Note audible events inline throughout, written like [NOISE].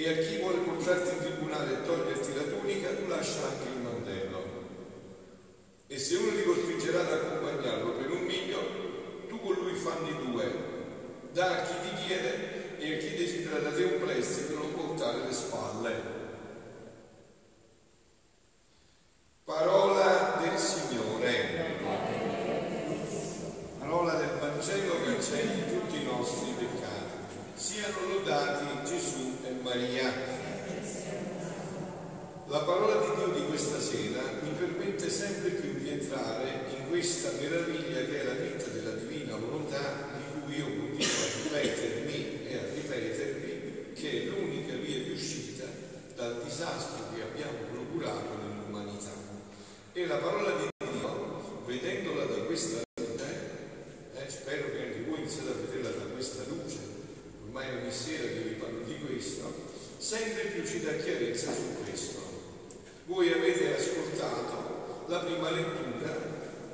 E a chi vuole portarti in tribunale e toglierti la tunica, tu lascia anche il mantello. E se uno ti costringerà ad accompagnarlo per un miglio, tu con lui fanni due. Da a chi ti chiede e a chi desidera da te un prestito non portare le spalle. Parola del Signore. Parola del Vangelo che cancelli tutti i nostri peccati. Siano lodati Gesù e Maria. La parola di Dio di questa sera mi permette sempre più di entrare in questa meraviglia che è la vita della divina volontà di cui io continuo a ripetermi e a ripetermi che è l'unica via di uscita dal disastro che abbiamo procurato nell'umanità. E la parola di Dio, vedendola da questa luce, eh, spero che anche voi iniziate a vederla da questa luce, ormai ogni sera che vi parlo di questo, sempre più ci dà chiarezza su questo. Voi avete ascoltato la prima lettura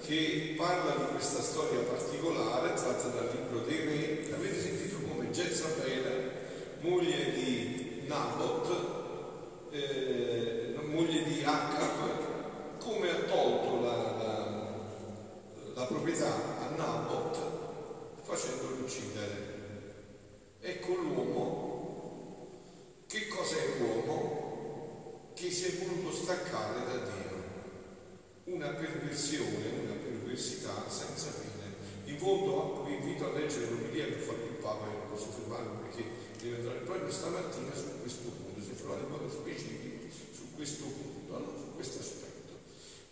che parla di questa storia particolare tratta dal libro dei re. Avete sentito come Jezabele, moglie di Nabot, eh, moglie di Acab, come ha tolto la, la, la proprietà a Nabot facendolo uccidere. Ecco l'uomo. Che cos'è l'uomo? che si è voluto staccare da Dio. Una perversione, una perversità senza fine. In fondo vi invito a leggere l'omelia che fa il Papa, non posso fermarmi perché deve andare proprio stamattina su questo punto, se trovate modo specifico su questo punto, no? su questo aspetto.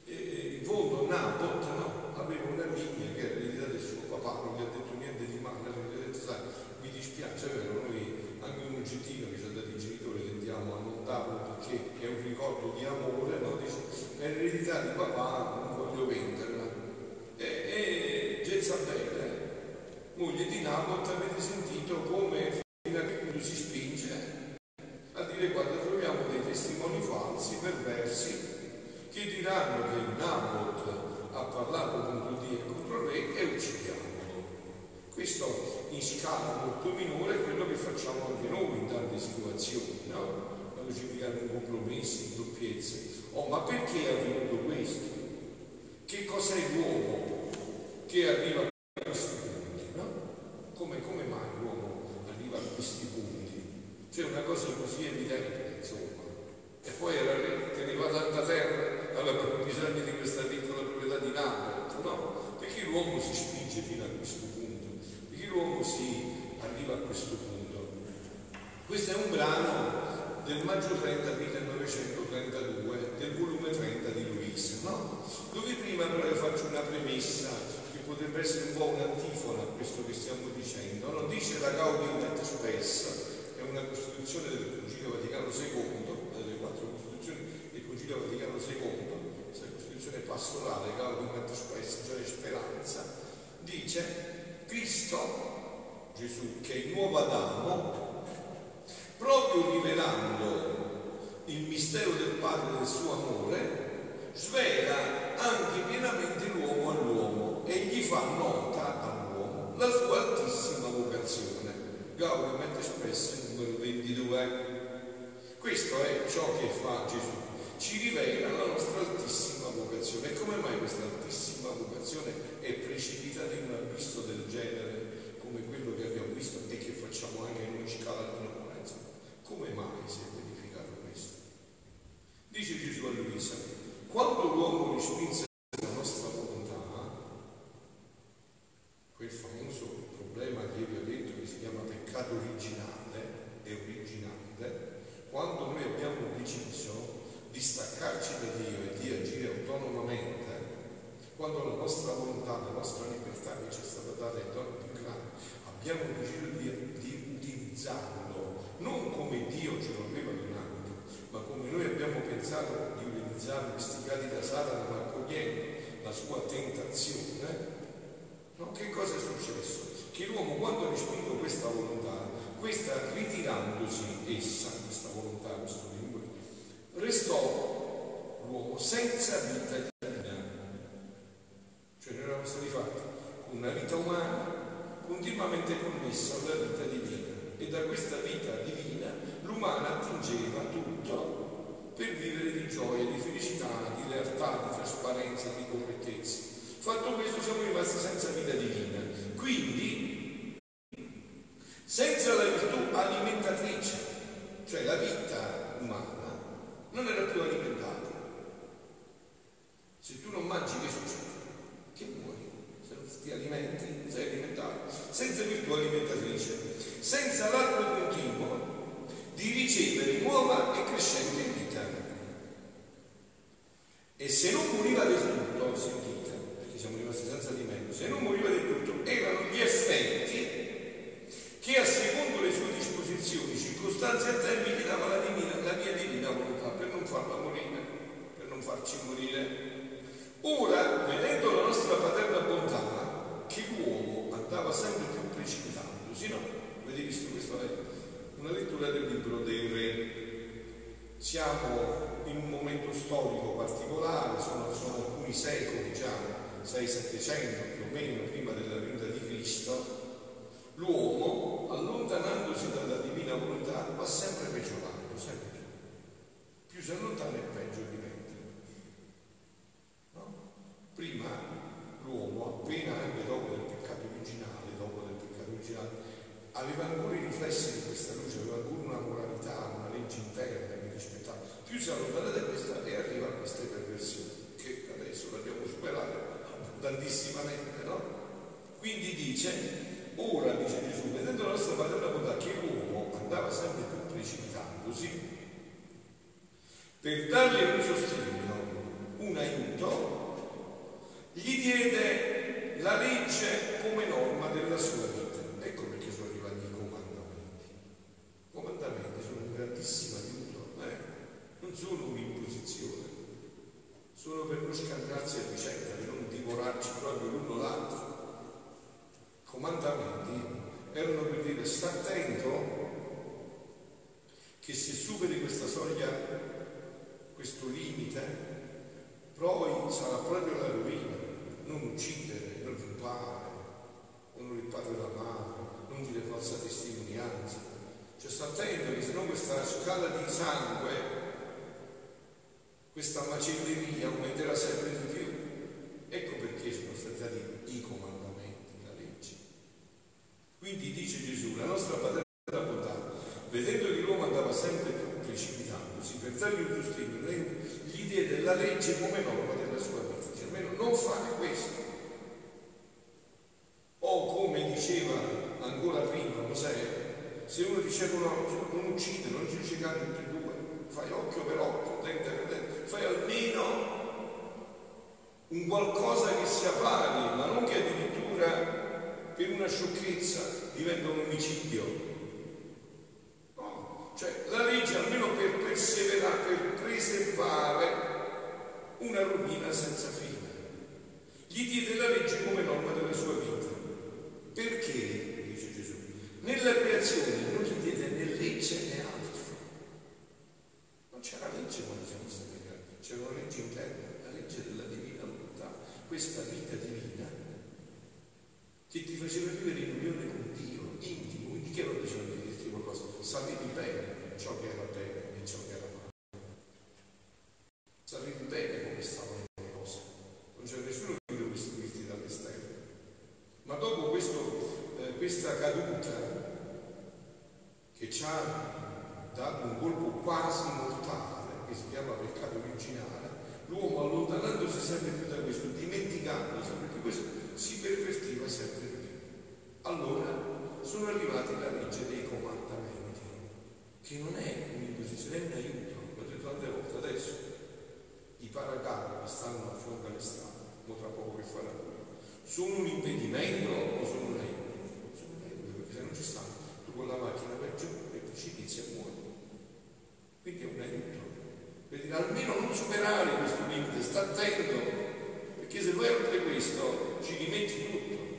E in fondo Nabot no, aveva una vigna che era eredità del suo papà, non gli ha detto niente di male, non gli ha detto, sai, mi dispiace, vero, noi anche un uccellino che ci ha dato i genitori tendiamo a non darlo perché è un ricordo di amore, no? L'eredità di papà, non voglio venderla. E, e Jezabele, moglie di Nabot, avete sentito come punto si spinge a dire guarda troviamo dei testimoni falsi, perversi, che diranno che Nabot ha parlato contro Dio e contro re e uccidiamolo. Questo in scala molto minore è quello che facciamo anche noi in tante situazioni, no? Pigliamo in compromessi, in doppiezze. Oh, ma perché è avvenuto questo? Che cos'è l'uomo che arriva a questi punti? No? Come, come mai l'uomo arriva a questi punti? C'è una cosa così evidente, insomma. E poi era teneva tanta terra, aveva bisogno di questa piccola proprietà di Napoli, no? Perché l'uomo si spinge fino a questo punto? Perché l'uomo si arriva a questo punto? Questo è un brano del maggio 30 1932 del volume 30 di Luis, no? dove prima però io faccio una premessa che potrebbe essere un po' un'antifona a questo che stiamo dicendo. No? Dice la Gaudium et Spes, è una costituzione del Concilio Vaticano II, una delle quattro costituzioni del Concilio Vaticano II, questa costituzione pastorale, Gaudium et Spes, cioè speranza, dice Cristo, Gesù, che è il nuovo Adamo, proprio rivelando il mistero del Padre del suo amore, svela anche pienamente l'uomo all'uomo e gli fa nota all'uomo la sua altissima vocazione. Gaudium et Spes numero 22. Questo è ciò che fa Gesù, ci rivela la nostra altissima vocazione. E come mai questa altissima vocazione è precipitata in un abisso del genere come quello che abbiamo visto e che facciamo anche noi scala di noi? Come mai si è verificato questo? Dice Gesù a Luisa, quando l'uomo respinse la nostra volontà, quel famoso problema che io vi ho detto che si chiama peccato originale, è originale, quando noi abbiamo deciso di staccarci da Dio e di agire autonomamente, quando la nostra volontà, la nostra libertà che ci è stata data è dono più grande, abbiamo deciso di, di utilizzarla non come Dio ce lo aveva donato, ma come noi abbiamo pensato di utilizzare questi cadi da Satana, ma come raccogliendo la sua tentazione, no? che cosa è successo? Che l'uomo quando ha respinto questa volontà, questa ritirandosi essa, questa volontà, questo linguaggio, restò l'uomo senza vita divina. Cioè non era stati fatti una vita umana continuamente connessa alla vita divina e da questa vita divina l'umano attingeva tutto per vivere di gioia, di felicità, di lealtà, di trasparenza, di correttezza. Fatto questo siamo rimasti senza vita divina. Quindi, senza la virtù alimentatrice, cioè la vita umana, non era più alimentata. Se tu non mangi che succede? Che muori, se non ti alimenti, sei alimentato, senza virtù alimentatrice senza l'atto continuo di ricevere nuova e crescente vita. E se non moriva del tutto, sentite, perché siamo rimasti senza di meno, se non moriva del tutto, erano gli effetti che a secondo le sue disposizioni, circostanze e tempi gli dava la, divina, la mia divina volontà per non farla morire, per non farci morire. Ora, vedendo la nostra paterna bontà, che l'uomo andava sempre più precipitandosi, no? Avete visto questa una lettura del libro dei re. Siamo in un momento storico particolare, sono, sono alcuni secoli già, 6-700 più o meno prima della venuta di Cristo, l'uomo, allontanandosi dalla divina volontà, va sempre peggiorando, sempre più. Più si allontana e peggio diventa. No? Prima l'uomo, appena anche dopo del peccato originale, dopo del peccato originale, aveva ancora i riflessi di questa luce, aveva ancora una moralità, una legge interna che rispettava. Più si allontana da questa e arriva a queste perversioni, che adesso l'abbiamo superata abbondantissimamente, no? Quindi ora dice Gesù, vedendo la nostra paterna bontà che l'uomo andava sempre più precipitandosi, per dargli un sostegno, un aiuto, gli diede la legge come norma della sua vita. grandissimo aiuto, eh? non sono un'imposizione, sono per non scambiarsi a vicenda, per non divorarci proprio l'uno l'altro. Comandamenti erano per dire sta attento che se superi questa soglia, questo limite, poi sarà proprio la rovina, non uccidere, non rubare, non il padre e la madre, non dire falsa testimonianza, cioè sta attento che se no questa scala di sangue, questa macelleria aumenterà sempre di più. Ecco perché dati i comandamenti, la legge. Quindi dice Gesù, la nostra paterna bontà, vedendo che l'uomo andava sempre più precipitandosi per dargli un sostegno, gli diede la legge come norma della sua vita, cioè almeno non fare questo. O come diceva ancora prima Mosè, se uno dice no, non uccide, non ci uccidere tutti e due, fai occhio per occhio, dente per dente, fai almeno un qualcosa che sia pari, ma non che addirittura per una sciocchezza diventa un omicidio. No, cioè la legge almeno per perseverare, per preservare una rovina senza fine. Gli diede la legge come norma della sua vita. Perché? Nella creazione non gli diede né legge né altro. Non c'era legge quando siamo stati creati, c'era una legge interna, la legge della divina volontà, questa vita divina che ti faceva vivere in unione con Dio, intimo, quindi che non diceva di dirti qualcosa, sapevi bene ciò che era bene e ciò che era male. almeno non superare questo limite, sta attento, perché se lui rompe questo ci rimetti tutto.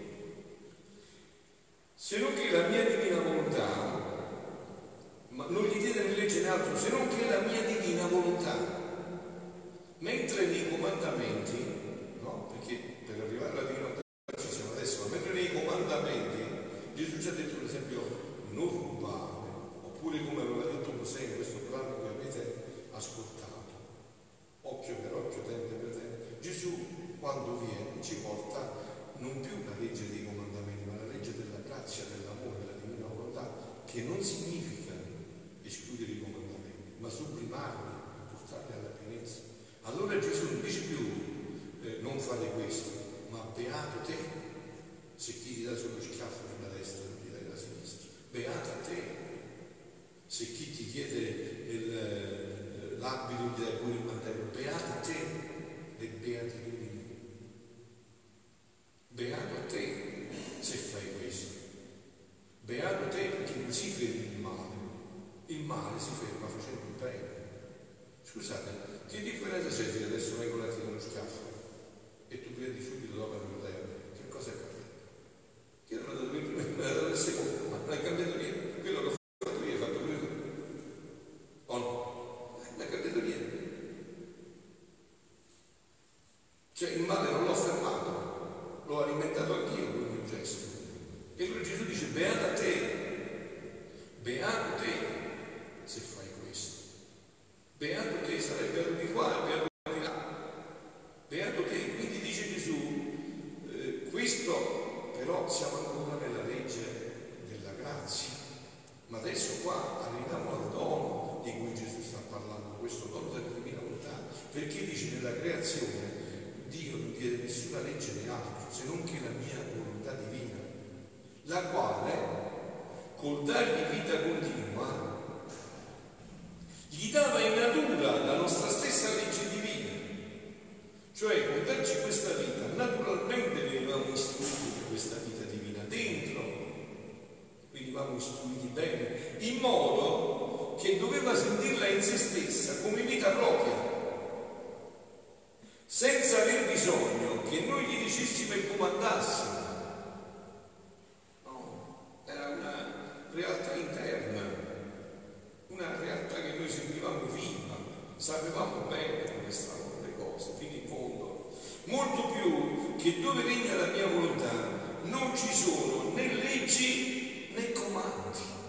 della cui materia, beati te, le beatitudini. creazione Dio non diede nessuna legge né altro se non che la mia volontà divina, la quale col dargli vita con impegno la mia volontà non ci sono né leggi né comandi.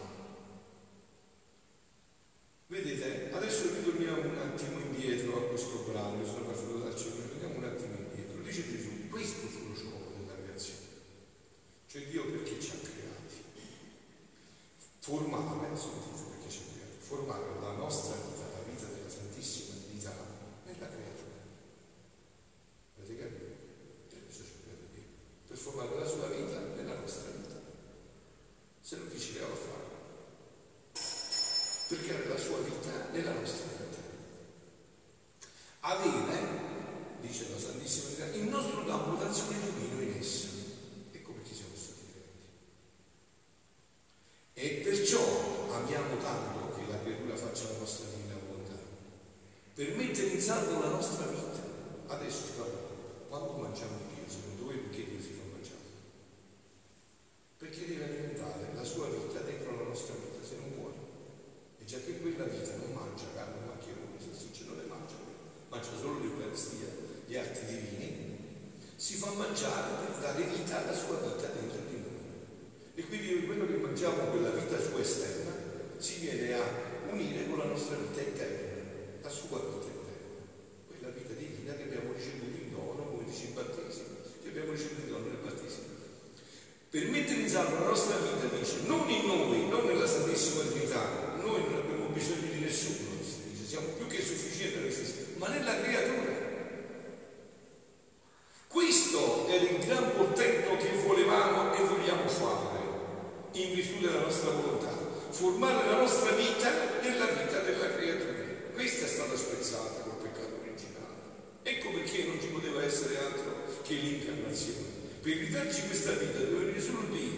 per ridarci questa vita deve venire solo Dio.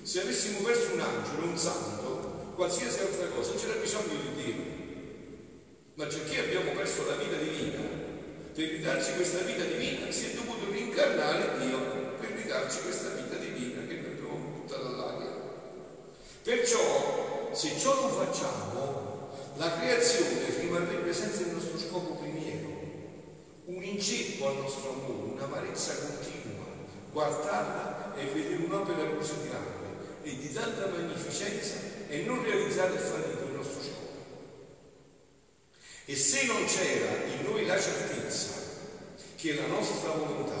Se avessimo perso un angelo, un santo, qualsiasi altra cosa, non c'era bisogno di Dio. Ma già che abbiamo perso la vita divina, per ridarci questa vita divina si è dovuto rincarnare Dio per ridarci questa vita divina che noi abbiamo buttata all'aria. Perciò, se ciò non facciamo, la creazione rimarrebbe senza il nostro scopo primiero, un inceppo al nostro amore, un'amarezza continua guardarla e vedere un'opera così grande e di tanta magnificenza e non realizzare il fallito il nostro scopo. E se non c'era in noi la certezza che la nostra volontà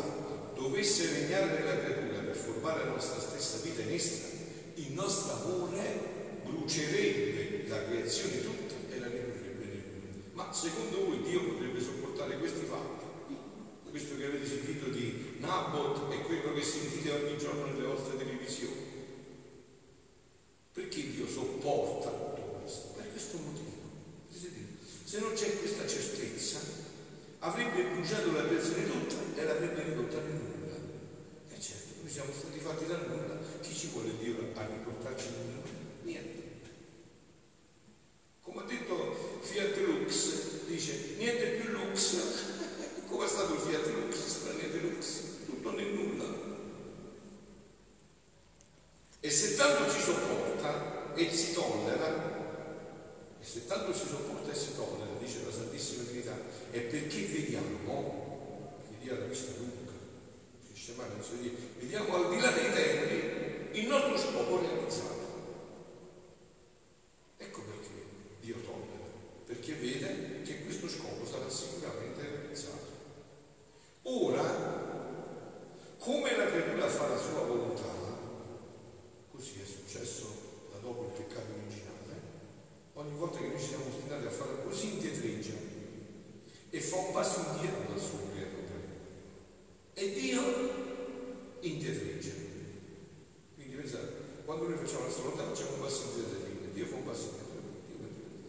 dovesse regnare nella creatura per formare la nostra stessa vita in essa, il nostro amore brucerebbe la creazione tutta e la ridurrebbe nel mondo. Ma secondo voi Dio potrebbe sopportare questi fatti? Questo che avete sentito di Nabot e quello che sentite ogni giorno nelle vostre televisioni. Perché Dio sopporta tutto questo? Per questo motivo. Se non c'è questa certezza, avrebbe bruciato la creazione tutta e l'avrebbe ridotta nel nulla. E certo, noi siamo stati fatti da nulla. Chi ci vuole Dio a riportarci in nulla? Niente. Come ha detto Fiat Lux, dice niente più Lux. Come è stato il Fiat Lux? Sembra niente Lux, tutto nel nulla. E se tanto ci sopporta e si tollera, e se tanto si sopporta e si tollera, dice la Santissima Trinità, è perché vediamo, che Dio la vista lunga, finisce male, non so dire, vediamo al di là dei tempi il nostro scopo realizzato. Ecco perché Dio tollera, perché vede che questo scopo sarà sicuramente realizzato. Ora, come la creatura fa la sua volontà, così è successo da dopo il peccato originale, ogni volta che noi ci siamo ostinati a fare così indietreggia e fa un passo indietro dal suo creatore. E Dio indietreggia. Quindi pensate, quando noi facciamo la nostra volontà facciamo un passo indietro e Dio fa un passo indietro.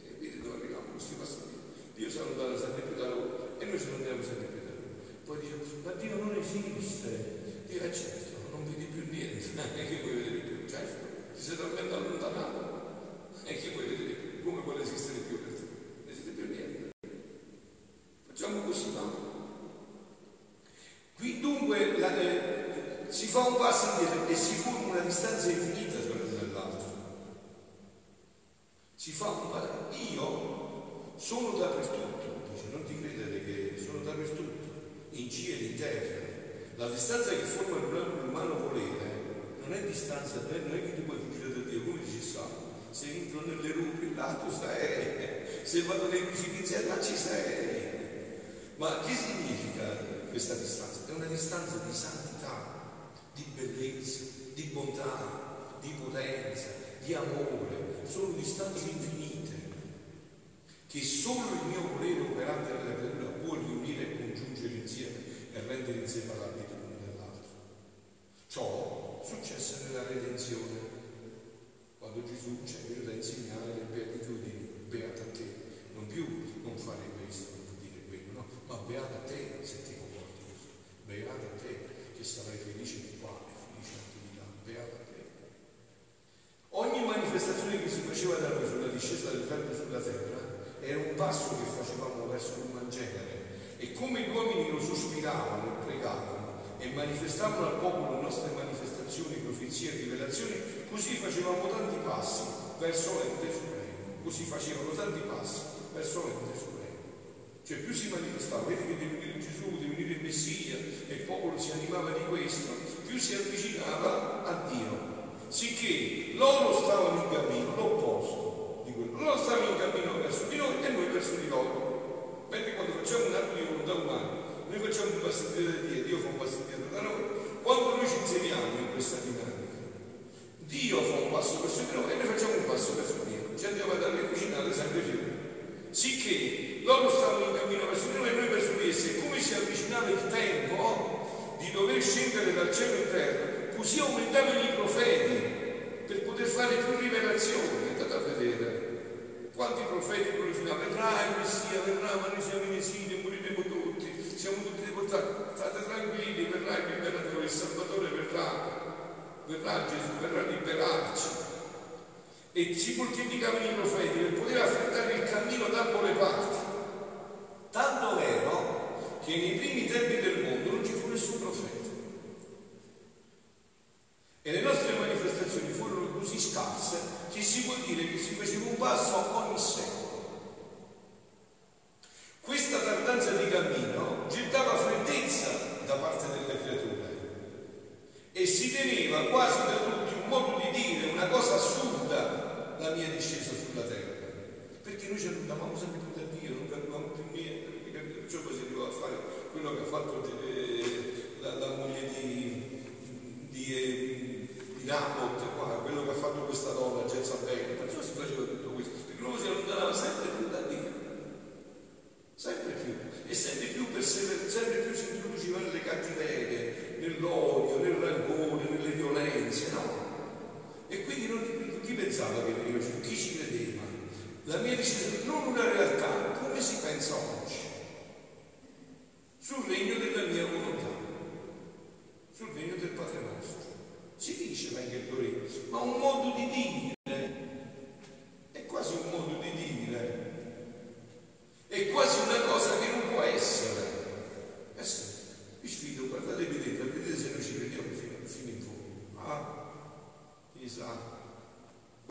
E vedi dove arriviamo questi passi indietro. Dio si allontana sempre più da loro e noi ci allontaniamo sempre più da loro. Poi dice, ma Dio non esiste. Dio è certo, non vedi più niente, e che vuoi vedere più? Certo, ti sei talmente allontanato e che vuoi vedere più? come vuole esistere più per te? Non esiste più niente. Facciamo così, no? Qui dunque la, eh, si fa un passo indietro e si forma una distanza infinita tra l'uno e l'altro. Si fa un passo. Io sono dappertutto, dice, non ti credere che sono dappertutto, in cielo in terra. La distanza che forma l'umano volere non è distanza, non è che tu puoi fuggire da Dio, come dice Salmo se entro nelle rupe là tu sei, se vado nei precipiti là ci sei. Ma che significa questa distanza? È una distanza di santità, di bellezza, di bontà, di potenza, di amore. Sono distanze infinite che solo il mio volere operante nella creatura può riunire e congiungere insieme e rendere inseparabili l'uno dall'altro. Ciò successe nella redenzione quando Gesù ci è venuto a insegnare le beatitudini, beata a te, non più non fare questo, non dire quello, no, ma beata a te se ti comporti così, beata a te che sarai felice di qua e felice anche di là, beata a te. Ogni manifestazione che si faceva da noi sulla discesa del verbo sulla terra era un passo che facevamo verso l'uman genere e come gli uomini lo sospiravano e pregavano e manifestavano al popolo le nostre manifestazioni, profezie e rivelazioni, Così facevamo tanti passi verso l'ente supremo, così facevano tanti passi verso l'ente supremo. Cioè più si manifestava, vedi che deve venire Gesù, deve venire il Messia, e il popolo si animava di questo, più si avvicinava a Dio. Sicché loro stavano in cammino, l'opposto di quello, loro stavano in cammino verso di noi e loro. Mentre quando facciamo un atto di volontà umana, noi facciamo un passo indietro da Dio, Dio fa un passo indietro da noi, quando noi ci inseriamo in questa dinamica, Dio fa un passo verso di noi e noi facciamo un passo verso Dio. Ci andiamo ad avvicinare sempre più. Sicché loro stavano in cammino verso di noi e noi verso di essi. Come si avvicinava il tempo di dover scendere dal cielo in terra, così aumentavano i profeti per poter fare più rivelazioni. Andate a vedere quanti profeti glorificano? Verrà il Messia, verrà, ma noi siamo in esilio, moriremo tutti, siamo tutti deportati. State tranquilli, verrà il liberatore, il Salvatore verrà, verrà Gesù, verrà a liberarci. E si moltiplicavano i profeti per poter affrontare il cammino da ambo le parti. Tanto vero che nei primi tempi del mondo non ci fu nessun profeta. E le nostre manifestazioni furono così scarse ci si può dire che si faceva un passo ogni secolo. Questa tardanza di cammino gettava freddezza da parte delle creature e si teneva quasi da tutti un modo di dire una cosa assurda la mia discesa sulla terra, perché noi ci andavamo sempre più da Dio, non capivamo più niente, perciò poi si arrivò a fare quello che ha fatto eh, la, la moglie di, di, di, eh, di Napoli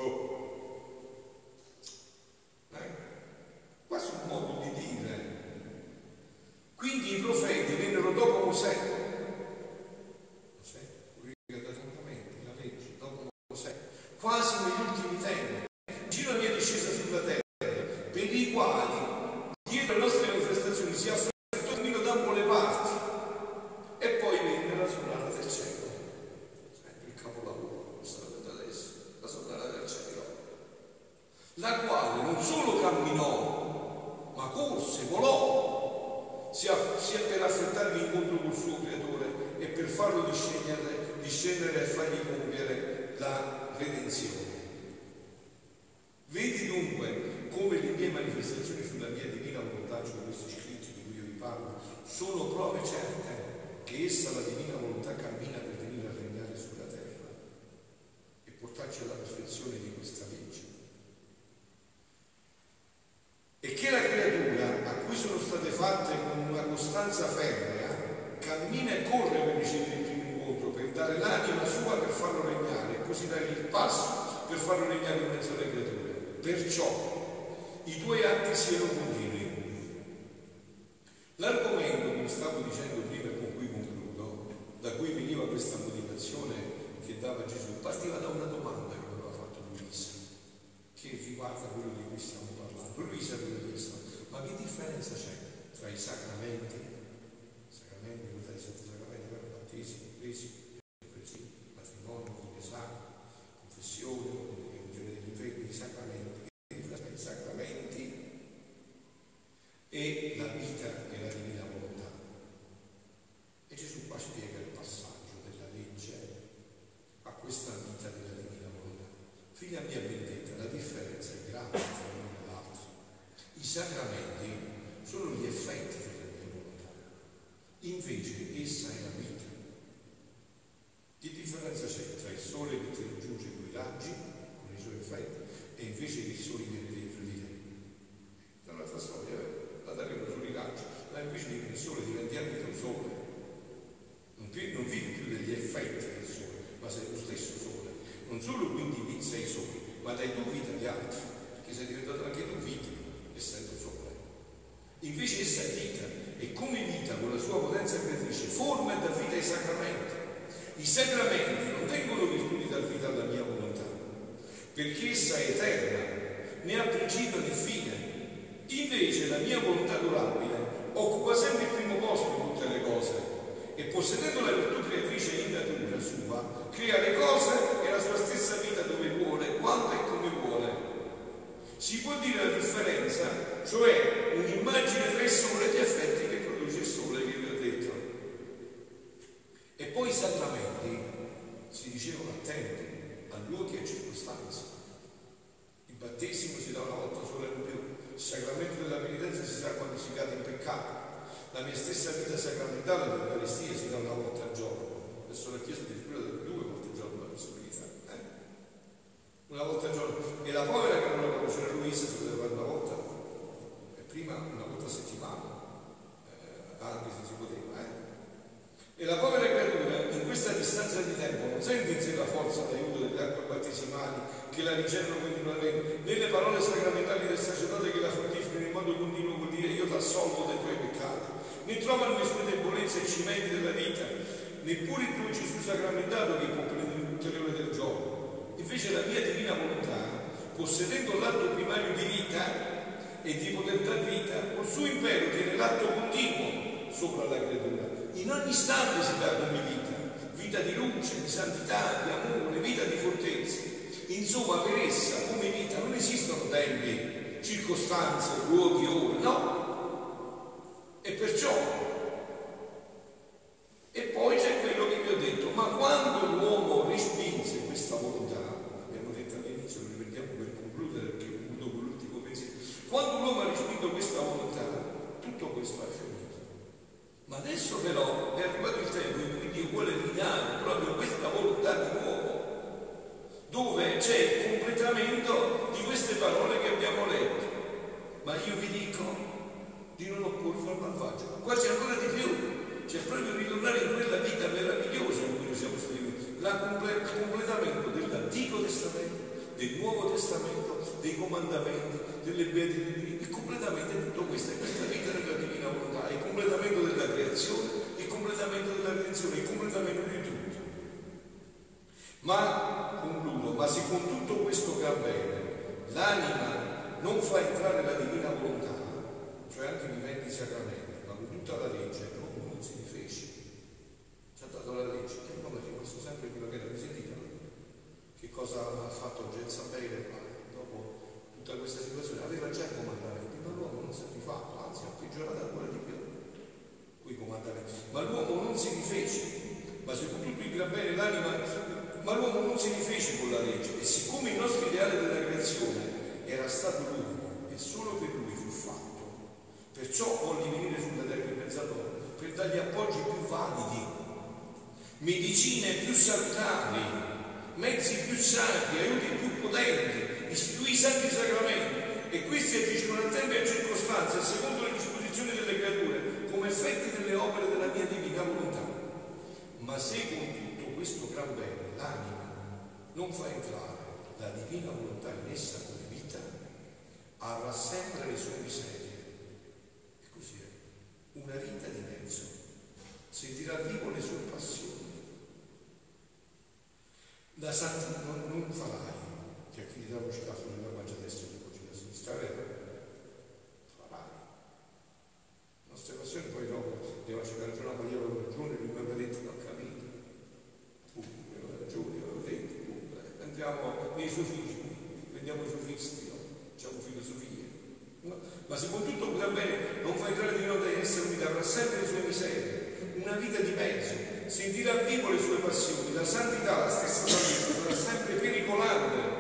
Oh. applicarci la perfezione di questa legge. E che la creatura a cui sono state fatte con una costanza ferrea cammina e corre per ricevere il primo incontro, per dare l'anima sua per farlo regnare, e così dare il passo per farlo regnare in mezzo alle creature. Perciò i tuoi atti siano continui. L'argomento che vi stavo dicendo prima e con cui concludo, da cui veniva questa motivazione che dava Gesù, partiva da una domanda riguarda quello di cui stiamo parlando. Lui sa quello. Ma che differenza c'è tra i sacramenti ne trovano le sue debolezze e cimenti della vita, neppure il tuo Gesù sacramentato che può prendere tutte le ore del giorno. Invece la mia divina volontà, possedendo l'atto primario di vita e di poter dar vita, col suo impero tiene l'atto continuo sopra la creatura. In ogni istante si dà come vita vita di luce, di santità, di amore, vita di fortezza. Insomma, per essa come vita non esistono tempi, circostanze, luoghi, ore, no. E perciò, e poi c'è quello che vi ho detto, ma quando l'uomo respinse questa volontà, abbiamo detto all'inizio, lo ripetiamo per concludere perché ho concludo con l'ultimo pensiero, quando l'uomo ha respinto questa volontà, tutto questo è finito. Ma adesso però è arrivato il tempo in cui Dio vuole ridare proprio questa volontà di nuovo, dove c'è il completamento di queste parole che abbiamo letto. Ma io vi dico di non opporvi al malvagio, quasi ancora di più, cioè proprio ritornare in quella vita meravigliosa in cui noi siamo stati il completamento dell'Antico Testamento, del Nuovo Testamento, dei comandamenti, delle beatitudini, il completamento di tutto questo, è questa vita della divina volontà, il completamento della creazione, il completamento della redenzione, il completamento di tutto. Ma, concludo, ma se con tutto questo che avviene l'anima non fa entrare la divina volontà, cioè anche i viventi sacramenti, ma con tutta la legge, l'uomo non si rifece. Ci ha dato la legge, e come rimasto sempre quello che era risentito. Che cosa ha fatto Jezabele? tutta questa situazione, aveva già i comandamenti, ma l'uomo non si è rifatto, anzi ha peggiorato ancora di più quei comandamenti. Ma l'uomo non si rifece, ma se con tutto il gran bene l'anima, ma l'uomo non si rifece con la legge e siccome il nostro ideale della creazione era stato lui e solo per lui fu fatto, perciò volle venire terra il pezzatore per dargli appoggi più validi, medicine più salutari, mezzi più sacri, aiuti più potenti istituì santi sacramenti e questi agiscono a tempo e a circostanze secondo le disposizioni delle creature come effetti delle opere della mia divina volontà. Ma se con tutto questo gran bene l'anima non fa entrare la divina volontà in essa avrà sempre le sue miserie. E così è. Una vita di mezzo. Sentirà vivo le sue passioni. La santità non, farai che a chi gli dà uno scafo nella guancia destra e poi a sinistra, vero? Farà. Le nostre passioni poi dopo devo cercare ragione, ma io avevo ragione, lui mi aveva detto che ho capito. Tu avevo ragione, avevo detto, tu. Andiamo nei sofismi, prendiamo i sofisti, no? facciamo filosofie. No? Ma se con tutto va bene, non fa entrare di nuovo in essere unita, avrà sempre le sue miserie, una vita di mezzo, sentirà vivo le sue passioni, la santità, la stessa salvezza, sarà sempre pericolante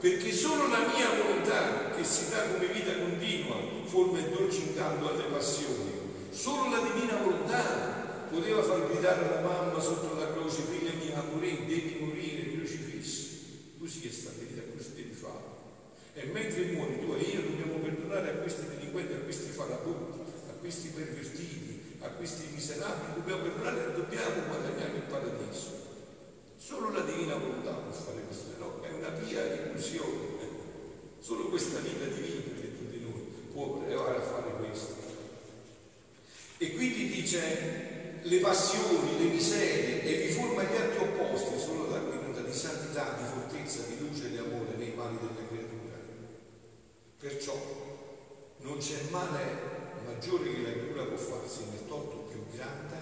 perché solo la mia volontà, che si dà come vita continua, forma il dolce incanto alle passioni. Solo la divina volontà poteva far gridare alla mamma sotto la croce, figlia mia, morì, devi morire, crocifisso. Così è stabilita, così devi fare. E mentre muori tu e io dobbiamo perdonare a questi delinquenti, a questi farabuti, a questi pervertiti, a questi miserabili, dobbiamo perdonare e dobbiamo guadagnare il paradiso. Solo la divina volontà può fare questo, no? È una pia illusione. [LAUGHS] Solo questa vita divina dentro di noi può arrivare a fare questo. E quindi dice le passioni, le miserie e vi forma gli atti opposti solo la venuta di santità, di fortezza, di luce e di amore nei mali della creatura. Perciò non c'è male maggiore che la creatura può farsi nel torto più grande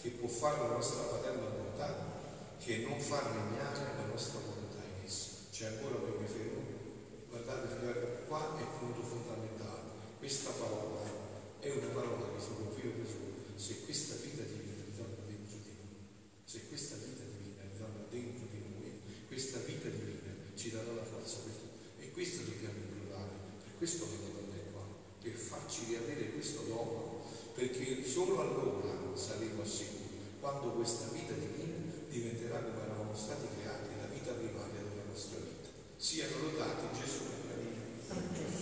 che può fare la nostra paterna volontà che non fa regnare la nostra volontà in essa. C'è ancora dove mi fermo? Guardate, qua è il punto fondamentale. Questa parola è una parola che si confida da solo. Se questa vita divina ritorna dentro di noi, se questa vita divina ritorna dentro di noi, questa vita divina ci darà la forza per tutto. E questo dobbiamo questo secondo me qua, per farci riavere questo dono, perché solo allora saremo sicuri, quando questa vita divina diventerà come eravamo stati creati, la vita primaria della nostra vita. Siano lodati Gesù e Maria.